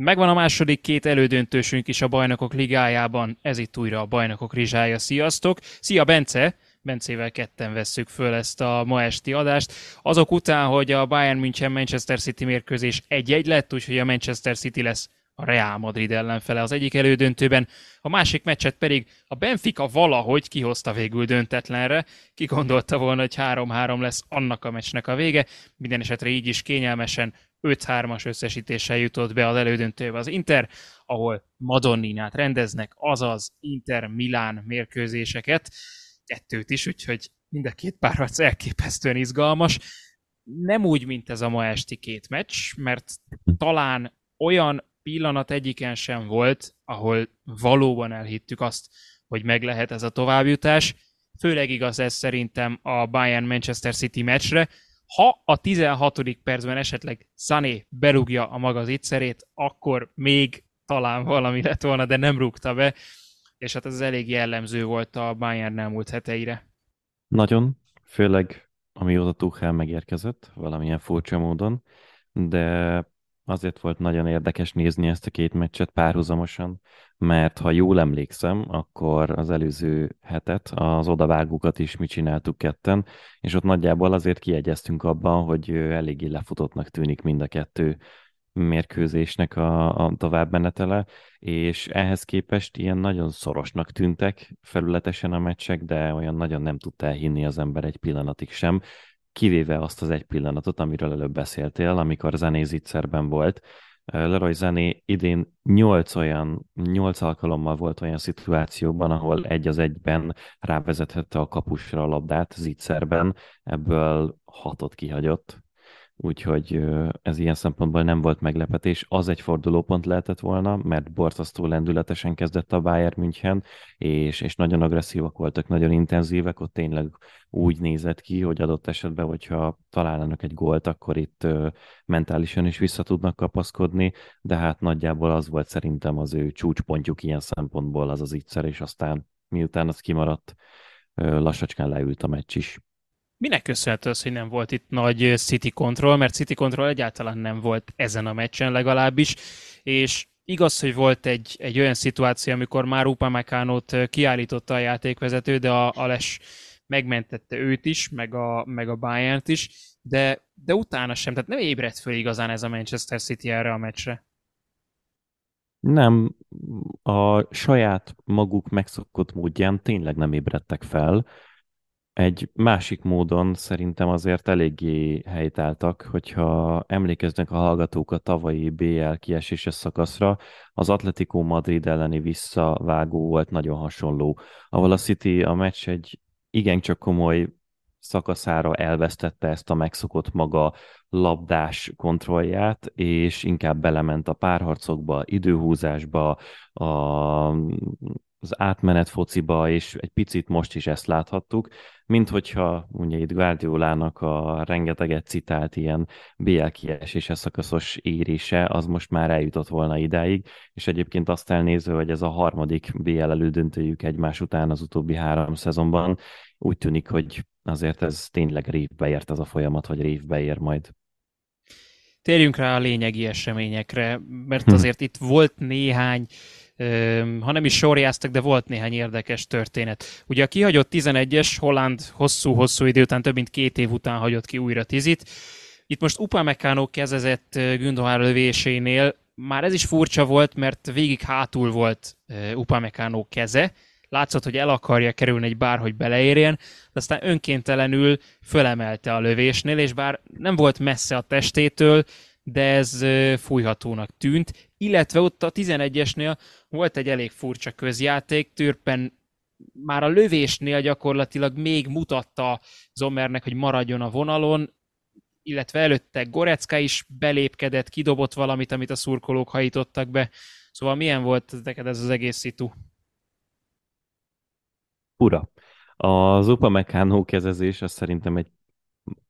Megvan a második két elődöntősünk is a Bajnokok Ligájában, ez itt újra a Bajnokok Rizsája. Sziasztok! Szia Bence! Bencével ketten vesszük föl ezt a ma esti adást. Azok után, hogy a Bayern München Manchester City mérkőzés egy-egy lett, úgyhogy a Manchester City lesz a Real Madrid ellenfele az egyik elődöntőben, a másik meccset pedig a Benfica valahogy kihozta végül döntetlenre. Ki gondolta volna, hogy 3-3 lesz annak a meccsnek a vége. Minden esetre így is kényelmesen 5-3-as összesítéssel jutott be az elődöntőbe az Inter, ahol Madonninát rendeznek, azaz Inter-Milán mérkőzéseket, kettőt is, úgyhogy mind a két párharc elképesztően izgalmas. Nem úgy, mint ez a ma esti két meccs, mert talán olyan pillanat egyiken sem volt, ahol valóban elhittük azt, hogy meg lehet ez a továbbjutás. Főleg igaz ez szerintem a Bayern-Manchester City meccsre. Ha a 16. percben esetleg Sané berúgja a maga zicserét, akkor még talán valami lett volna, de nem rúgta be, és hát ez elég jellemző volt a Bayern elmúlt heteire. Nagyon, főleg amióta Tuchel megérkezett, valamilyen furcsa módon, de Azért volt nagyon érdekes nézni ezt a két meccset párhuzamosan, mert ha jól emlékszem, akkor az előző hetet, az odavágókat is mi csináltuk ketten, és ott nagyjából azért kiegyeztünk abban, hogy eléggé lefutottnak tűnik mind a kettő mérkőzésnek a, a továbbmenetele, és ehhez képest ilyen nagyon szorosnak tűntek felületesen a meccsek, de olyan nagyon nem tudta elhinni az ember egy pillanatig sem, kivéve azt az egy pillanatot, amiről előbb beszéltél, amikor Zené zicserben volt. Leroy Zené idén nyolc olyan, nyolc alkalommal volt olyan szituációban, ahol egy az egyben rávezethette a kapusra a labdát zicserben, ebből hatot kihagyott úgyhogy ez ilyen szempontból nem volt meglepetés. Az egy fordulópont lehetett volna, mert borzasztó lendületesen kezdett a Bayern München, és, és nagyon agresszívak voltak, nagyon intenzívek, ott tényleg úgy nézett ki, hogy adott esetben, hogyha találnának egy gólt, akkor itt mentálisan is vissza tudnak kapaszkodni, de hát nagyjából az volt szerintem az ő csúcspontjuk ilyen szempontból az az ígyszer, és aztán miután az kimaradt, lassacskán leült a meccs is. Minek köszönhető az, hogy nem volt itt nagy City Control, mert City Control egyáltalán nem volt ezen a meccsen legalábbis, és igaz, hogy volt egy, egy olyan szituáció, amikor már Upamecánót kiállította a játékvezető, de a, a Les megmentette őt is, meg a, meg a bayern is, de, de utána sem, tehát nem ébredt föl igazán ez a Manchester City erre a meccsre. Nem, a saját maguk megszokott módján tényleg nem ébredtek fel, egy másik módon szerintem azért eléggé helytáltak, hogyha emlékeznek a hallgatók a tavalyi BL kieséses szakaszra, az Atletico Madrid elleni visszavágó volt nagyon hasonló, ahol a City a meccs egy igencsak komoly szakaszára elvesztette ezt a megszokott maga labdás kontrollját, és inkább belement a párharcokba, időhúzásba, a az átmenet fociba, és egy picit most is ezt láthattuk, mint hogyha ugye itt Guardiolának a rengeteget citált ilyen BL kieséses szakaszos érése, az most már eljutott volna idáig, és egyébként azt elnézve, hogy ez a harmadik BL elődöntőjük egymás után az utóbbi három szezonban, úgy tűnik, hogy azért ez tényleg révbe ért ez a folyamat, vagy révbe ér majd. Térjünk rá a lényegi eseményekre, mert hm. azért itt volt néhány ha nem is sorjáztak, de volt néhány érdekes történet. Ugye a kihagyott 11-es Holland hosszú-hosszú idő után, több mint két év után hagyott ki újra tizit. Itt most Upamecano kezezett Gündogan lövésénél már ez is furcsa volt, mert végig hátul volt Upamecano keze, látszott, hogy el akarja kerülni egy bárhogy beleérjen, de aztán önkéntelenül fölemelte a lövésnél, és bár nem volt messze a testétől, de ez fújhatónak tűnt, illetve ott a 11-esnél volt egy elég furcsa közjáték, Türpen már a lövésnél gyakorlatilag még mutatta Zomernek, hogy maradjon a vonalon, illetve előtte Gorecka is belépkedett, kidobott valamit, amit a szurkolók hajítottak be. Szóval milyen volt neked ez az egész szitu? Ura. Az Upamecano kezezés az szerintem egy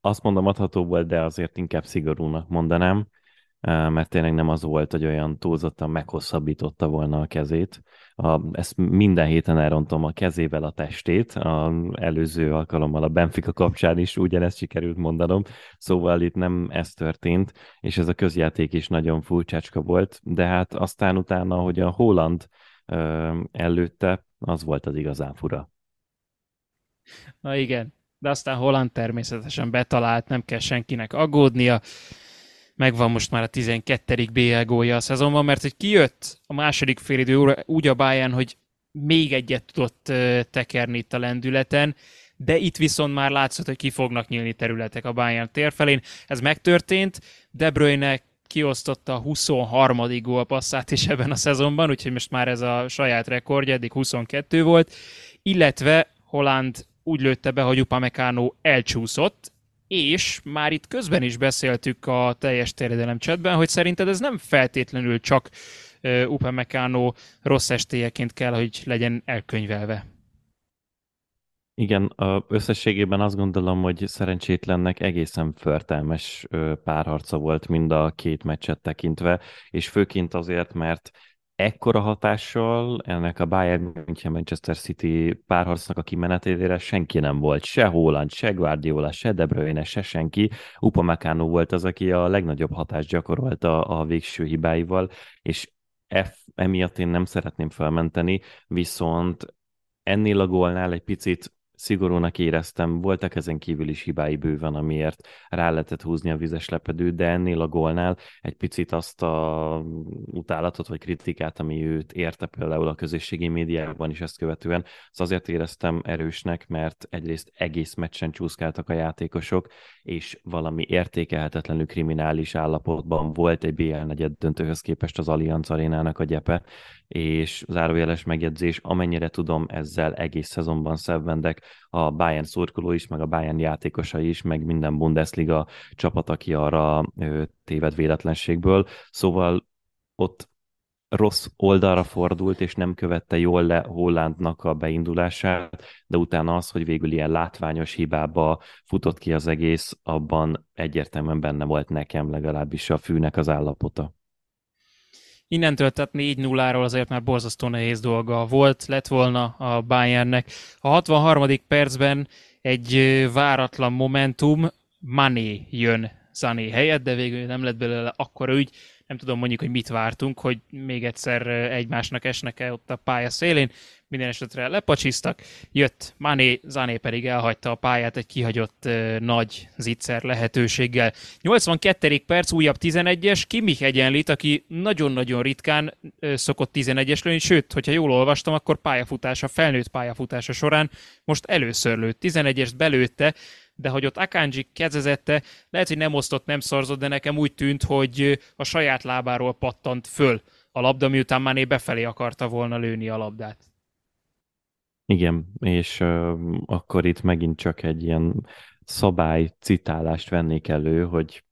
azt mondom adható volt, de azért inkább szigorúnak mondanám. Mert tényleg nem az volt, hogy olyan túlzottan meghosszabbította volna a kezét. A, ezt minden héten elrontom a kezével a testét, a előző alkalommal a Benfica kapcsán is ugyanezt sikerült mondanom, szóval itt nem ez történt, és ez a közjáték is nagyon furcsácska volt, de hát aztán utána, hogy a Holland előtte, az volt az igazán fura. Na igen, de aztán Holland természetesen betalált, nem kell senkinek aggódnia. Megvan most már a 12. BL gólja a szezonban, mert hogy kijött a második félidő úgy a Bayern, hogy még egyet tudott tekerni itt a lendületen, de itt viszont már látszott, hogy ki fognak nyílni területek a Bayern térfelén. Ez megtörtént, De Bruyne kiosztotta a 23. gólpasszát is ebben a szezonban, úgyhogy most már ez a saját rekordja, eddig 22 volt, illetve Holland úgy lőtte be, hogy Upamecano elcsúszott, és már itt közben is beszéltük a teljes terjedelem chatben, hogy szerinted ez nem feltétlenül csak uh, Upamecano rossz estélyeként kell, hogy legyen elkönyvelve. Igen, összességében azt gondolom, hogy szerencsétlennek egészen förtelmes párharca volt mind a két meccset tekintve, és főként azért, mert ekkora hatással ennek a Bayern München Manchester City párharcnak a kimenetére senki nem volt. Se Holland, se Guardiola, se De Bruyne, se senki. Upamecano volt az, aki a legnagyobb hatást gyakorolta a végső hibáival, és F, emiatt én nem szeretném felmenteni, viszont ennél a gólnál egy picit szigorúnak éreztem, voltak ezen kívül is hibái bőven, amiért rá lehetett húzni a vizes lepedőt, de ennél a gólnál egy picit azt a utálatot vagy kritikát, ami őt érte például a közösségi médiában is ezt követően, az azért éreztem erősnek, mert egyrészt egész meccsen csúszkáltak a játékosok, és valami értékelhetetlenül kriminális állapotban volt egy BL negyed döntőhöz képest az Allianz arénának a gyepe, és zárójeles megjegyzés, amennyire tudom, ezzel egész szezonban szenvedek a Bayern szurkoló is, meg a Bayern játékosai is, meg minden Bundesliga csapat, aki arra téved véletlenségből. Szóval ott rossz oldalra fordult, és nem követte jól le Hollandnak a beindulását, de utána az, hogy végül ilyen látványos hibába futott ki az egész, abban egyértelműen benne volt nekem legalábbis a fűnek az állapota. Innentől tehát 4-0-ról azért már borzasztó nehéz dolga volt, lett volna a Bayernnek. A 63. percben egy váratlan momentum, Mané jön Zané helyett, de végül nem lett belőle akkora ügy, nem tudom mondjuk, hogy mit vártunk, hogy még egyszer egymásnak esnek-e ott a pálya szélén. Minden esetre lepacsiztak, jött Mané, Zané pedig elhagyta a pályát egy kihagyott nagy zicser lehetőséggel. 82. perc, újabb 11-es, Kimich egyenlít, aki nagyon-nagyon ritkán uh, szokott 11-es lőni, sőt, hogyha jól olvastam, akkor pályafutása, felnőtt pályafutása során most először lőtt. 11-est belőtte, de hogy ott Akanji kezezette, lehet, hogy nem osztott, nem szorzott, de nekem úgy tűnt, hogy a saját lábáról pattant föl a labda, miután Mané befelé akarta volna lőni a labdát. Igen, és uh, akkor itt megint csak egy ilyen szabály citálást vennék elő, hogy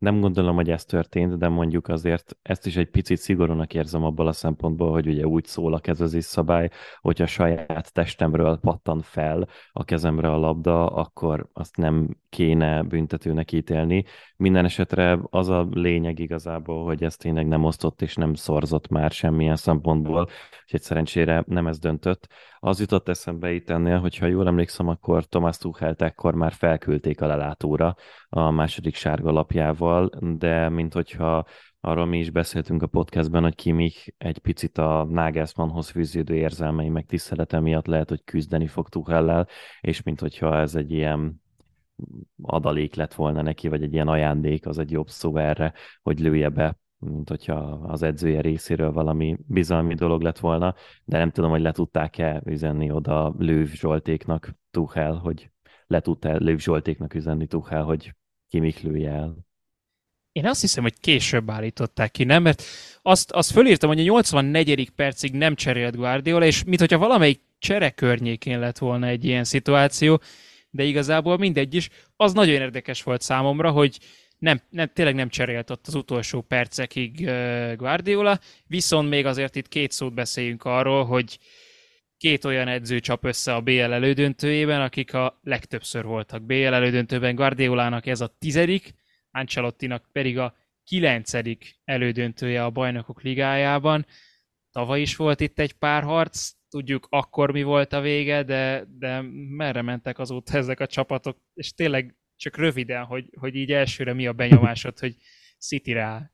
nem gondolom, hogy ez történt, de mondjuk azért ezt is egy picit szigorúnak érzem abból a szempontból, hogy ugye úgy szól a kezezés szabály, hogyha saját testemről pattan fel a kezemre a labda, akkor azt nem kéne büntetőnek ítélni. Minden esetre az a lényeg igazából, hogy ezt tényleg nem osztott és nem szorzott már semmilyen szempontból, úgyhogy szerencsére nem ez döntött. Az jutott eszembe itt ennél, hogyha jól emlékszem, akkor Tomás Tuchelt ekkor már felküldték a lelátóra a második sárga lapjával, de mint hogyha arról mi is beszéltünk a podcastben, hogy Kimich egy picit a Nagelsmannhoz fűződő érzelmei meg tisztelete miatt lehet, hogy küzdeni fog Tuchellel, és mint hogyha ez egy ilyen adalék lett volna neki, vagy egy ilyen ajándék, az egy jobb szó erre, hogy lője be mint hogyha az edzője részéről valami bizalmi dolog lett volna, de nem tudom, hogy le tudták-e üzenni oda Lőv Zsoltéknak Tuchel, hogy le tudta Lőv Zsoltéknak üzenni Tuchel, hogy ki lője el. Én azt hiszem, hogy később állították ki, nem? Mert azt, azt fölírtam, hogy a 84. percig nem cserélt Guardiola, és mintha valamelyik csere környékén lett volna egy ilyen szituáció, de igazából mindegy is. Az nagyon érdekes volt számomra, hogy nem, nem, tényleg nem cserélt ott az utolsó percekig Guardiola, viszont még azért itt két szót beszéljünk arról, hogy két olyan edző csap össze a BL elődöntőjében, akik a legtöbbször voltak BL elődöntőben. Guardiolának ez a tizedik, Ancelottinak pedig a kilencedik elődöntője a bajnokok ligájában. Tavaly is volt itt egy pár harc, tudjuk akkor mi volt a vége, de, de merre mentek azóta ezek a csapatok, és tényleg csak röviden, hogy, hogy így elsőre mi a benyomásod, hogy City rá.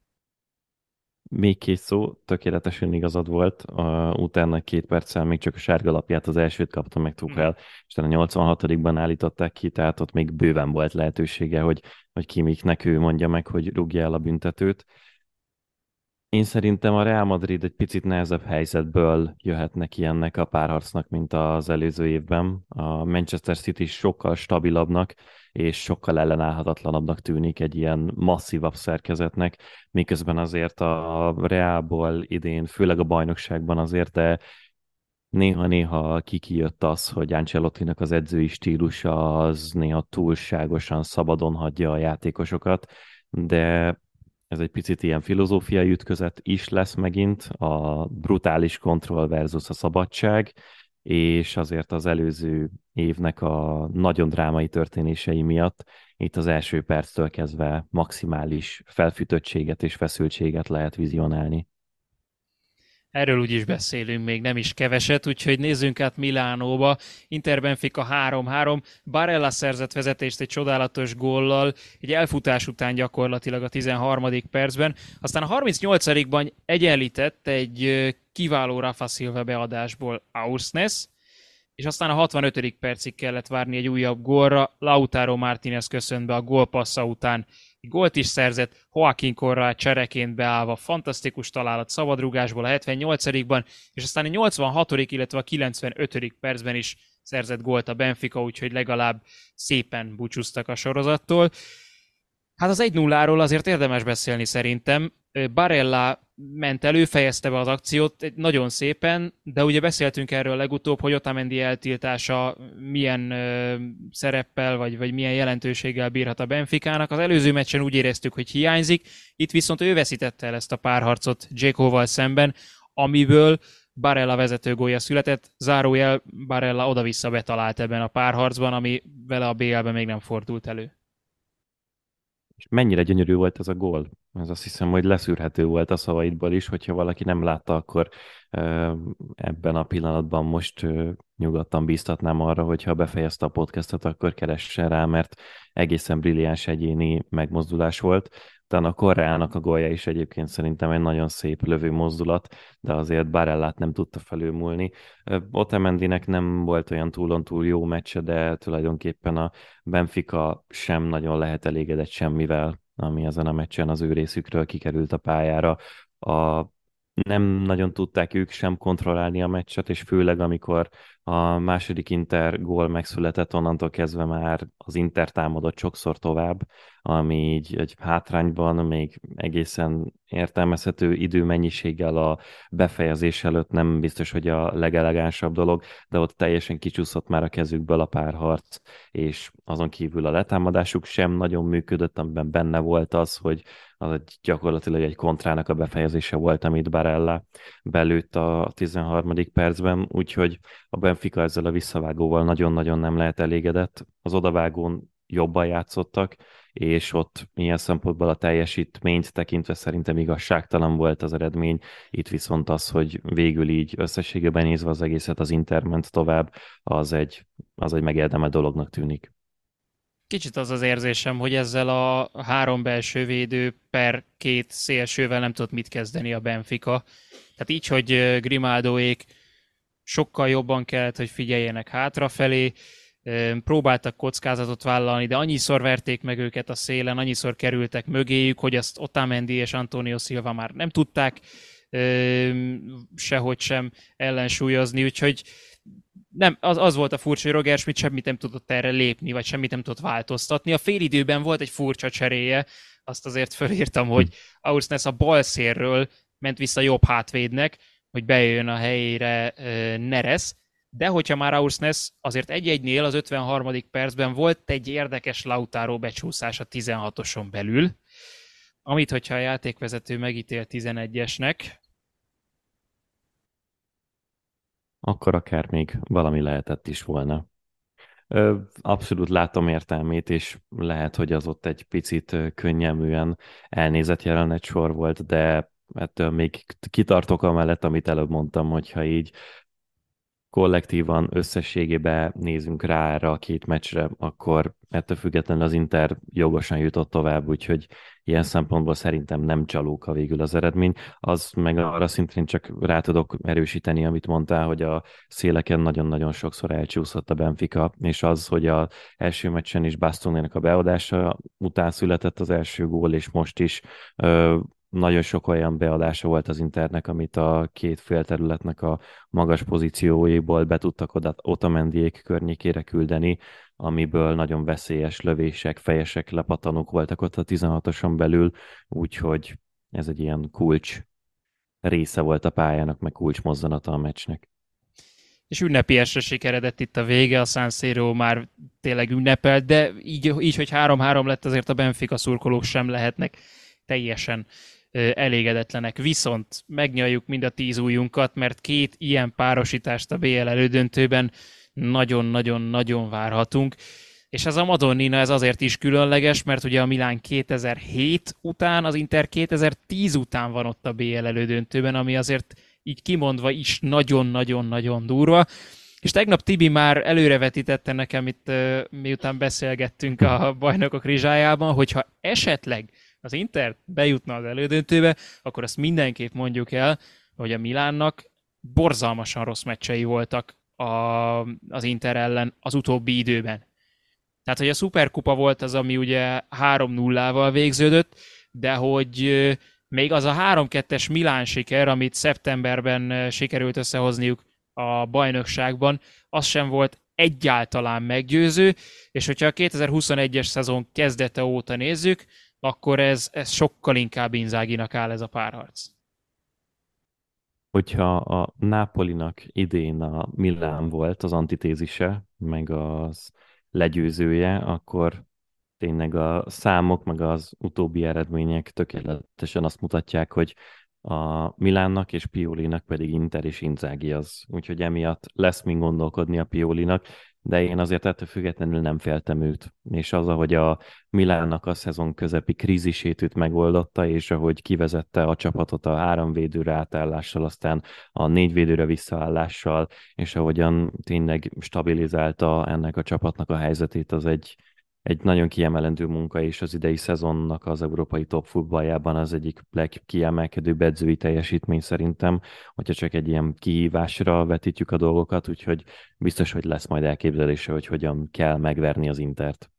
Még két szó, tökéletesen igazad volt. Uh, utána két perccel még csak a sárga lapját az elsőt kapta meg Tuchel, mm. és a 86-ban állították ki, tehát ott még bőven volt lehetősége, hogy, hogy Kimiknek ő mondja meg, hogy rúgja el a büntetőt. Én szerintem a Real Madrid egy picit nehezebb helyzetből jöhet neki ennek a párharcnak, mint az előző évben. A Manchester City sokkal stabilabbnak és sokkal ellenállhatatlanabbnak tűnik egy ilyen masszívabb szerkezetnek, miközben azért a Realból idén, főleg a bajnokságban azért, de néha-néha kikijött az, hogy Ancelottinak az edzői stílusa az néha túlságosan szabadon hagyja a játékosokat, de ez egy picit ilyen filozófiai ütközet is lesz megint, a brutális kontroll versus a szabadság, és azért az előző évnek a nagyon drámai történései miatt itt az első perctől kezdve maximális felfűtöttséget és feszültséget lehet vizionálni. Erről úgyis beszélünk még nem is keveset, úgyhogy nézzünk át Milánóba. Inter Benfica 3-3. Barella szerzett vezetést egy csodálatos góllal, egy elfutás után gyakorlatilag a 13. percben. Aztán a 38-ban egyenlített egy kiváló Rafa Silva beadásból Ausnes, és aztán a 65. percig kellett várni egy újabb gólra. Lautaro Martinez köszönt be a gólpassza után gólt is szerzett, Joaquin Corral csereként beállva, fantasztikus találat szabadrugásból a 78-ban, és aztán a 86. illetve a 95. percben is szerzett gólt a Benfica, úgyhogy legalább szépen búcsúztak a sorozattól. Hát az 1-0-ról azért érdemes beszélni szerintem. Barella ment elő, fejezte be az akciót nagyon szépen, de ugye beszéltünk erről legutóbb, hogy Otamendi eltiltása milyen ö, szereppel, vagy, vagy milyen jelentőséggel bírhat a Benficának. Az előző meccsen úgy éreztük, hogy hiányzik, itt viszont ő veszítette el ezt a párharcot Jékóval szemben, amiből Barella vezető gólya született, zárójel Barella oda-vissza betalált ebben a párharcban, ami vele a BL-ben még nem fordult elő. És mennyire gyönyörű volt ez a gól. Ez azt hiszem, hogy leszűrhető volt a szavaidból is, hogyha valaki nem látta, akkor ebben a pillanatban most nyugodtan bíztatnám arra, hogyha befejezte a podcastot, akkor keressen rá, mert egészen brilliáns egyéni megmozdulás volt. Utána a Korreának a gólja is egyébként szerintem egy nagyon szép lövő mozdulat, de azért Barellát nem tudta felülmúlni. Otamendinek nem volt olyan túlon túl jó meccse, de tulajdonképpen a Benfica sem nagyon lehet elégedett semmivel, ami ezen a meccsen az ő részükről kikerült a pályára. A nem nagyon tudták ők sem kontrollálni a meccset, és főleg amikor a második Inter gól megszületett, onnantól kezdve már az Inter támadott sokszor tovább, ami így egy hátrányban még egészen értelmezhető időmennyiséggel a befejezés előtt nem biztos, hogy a legelegánsabb dolog, de ott teljesen kicsúszott már a kezükből a párharc, és azon kívül a letámadásuk sem nagyon működött, amiben benne volt az, hogy az egy, gyakorlatilag egy kontrának a befejezése volt, amit Barella belőtt a 13. percben, úgyhogy a Benfica ezzel a visszavágóval nagyon-nagyon nem lehet elégedett. Az odavágón jobban játszottak, és ott ilyen szempontból a teljesítményt tekintve szerintem igazságtalan volt az eredmény. Itt viszont az, hogy végül így összességében nézve az egészet az Interment tovább, az egy, az egy megérdemelt dolognak tűnik. Kicsit az az érzésem, hogy ezzel a három belső védő per két szélsővel nem tudott mit kezdeni a Benfica. Tehát így, hogy Grimaldóék sokkal jobban kellett, hogy figyeljenek hátrafelé, próbáltak kockázatot vállalni, de annyiszor verték meg őket a szélen, annyiszor kerültek mögéjük, hogy azt Otamendi és Antonio Silva már nem tudták sehogy sem ellensúlyozni, úgyhogy nem, az, az volt a furcsa, hogy Roger Schmidt semmit nem tudott erre lépni, vagy semmit nem tudott változtatni. A félidőben volt egy furcsa cseréje, azt azért fölírtam, hogy Aursnes a bal szélről ment vissza jobb hátvédnek, hogy bejön a helyére Neres, de hogyha már Aursnes azért egy-egynél az 53. percben volt egy érdekes Lautaro becsúszás a 16-oson belül, amit, hogyha a játékvezető megítél 11-esnek, akkor akár még valami lehetett is volna. Abszolút látom értelmét, és lehet, hogy az ott egy picit könnyelműen elnézett jelenet sor volt, de ettől még kitartok amellett, amit előbb mondtam, hogyha így kollektívan összességében nézünk rá erre a két meccsre, akkor ettől függetlenül az Inter jogosan jutott tovább, úgyhogy ilyen szempontból szerintem nem csalóka végül az eredmény. Az meg arra szintén csak rá tudok erősíteni, amit mondtál, hogy a széleken nagyon-nagyon sokszor elcsúszott a Benfica, és az, hogy a első meccsen is Bastonének a beadása után született az első gól, és most is nagyon sok olyan beadása volt az Internek, amit a két félterületnek a magas pozícióiból be tudtak oda Otamendiék környékére küldeni, amiből nagyon veszélyes lövések, fejesek, lepatanok voltak ott a 16-oson belül, úgyhogy ez egy ilyen kulcs része volt a pályának, meg kulcs mozzanata a meccsnek. És ünnepiesre sikeredett itt a vége, a San Siro már tényleg ünnepelt, de így, így hogy 3-3 lett, azért a Benfica szurkolók sem lehetnek teljesen elégedetlenek. Viszont megnyaljuk mind a tíz ujjunkat, mert két ilyen párosítást a BL elődöntőben nagyon-nagyon-nagyon várhatunk. És ez a Madonnina ez azért is különleges, mert ugye a Milán 2007 után, az Inter 2010 után van ott a BL elődöntőben, ami azért így kimondva is nagyon-nagyon-nagyon durva. És tegnap Tibi már előrevetítette nekem itt, miután beszélgettünk a bajnokok rizsájában, hogyha esetleg az Inter bejutna az elődöntőbe, akkor azt mindenképp mondjuk el, hogy a Milánnak borzalmasan rossz meccsei voltak a, az Inter ellen az utóbbi időben. Tehát, hogy a szuperkupa volt az, ami ugye 3-0-val végződött, de hogy még az a 3-2-es Milán siker, amit szeptemberben sikerült összehozniuk a bajnokságban, az sem volt egyáltalán meggyőző, és hogyha a 2021-es szezon kezdete óta nézzük, akkor ez, ez sokkal inkább Inzáginak áll ez a párharc. Hogyha a Nápolinak idén a Milán volt az antitézise, meg az legyőzője, akkor tényleg a számok, meg az utóbbi eredmények tökéletesen azt mutatják, hogy a Milánnak és Piolinak pedig Inter és Inzági az. Úgyhogy emiatt lesz mind gondolkodni a Piolinak, de én azért ettől függetlenül nem féltem őt. És az, ahogy a Milánnak a szezon közepi krízisét őt megoldotta, és ahogy kivezette a csapatot a három védőre átállással, aztán a négy védőre visszaállással, és ahogyan tényleg stabilizálta ennek a csapatnak a helyzetét, az egy, egy nagyon kiemelendő munka, és az idei szezonnak az európai top futballjában az egyik legkiemelkedőbb edzői teljesítmény szerintem, hogyha csak egy ilyen kihívásra vetítjük a dolgokat, úgyhogy biztos, hogy lesz majd elképzelése, hogy hogyan kell megverni az Intert.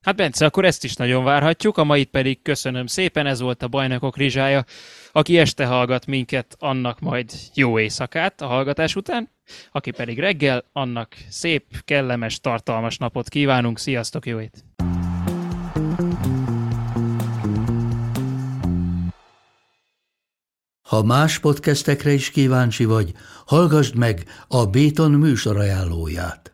Hát Bence, akkor ezt is nagyon várhatjuk, a mait pedig köszönöm szépen, ez volt a Bajnokok Rizsája. Aki este hallgat minket, annak majd jó éjszakát a hallgatás után, aki pedig reggel, annak szép, kellemes, tartalmas napot kívánunk. Sziasztok, jó ét! Ha más podcastekre is kíváncsi vagy, hallgassd meg a Béton műsor ajánlóját.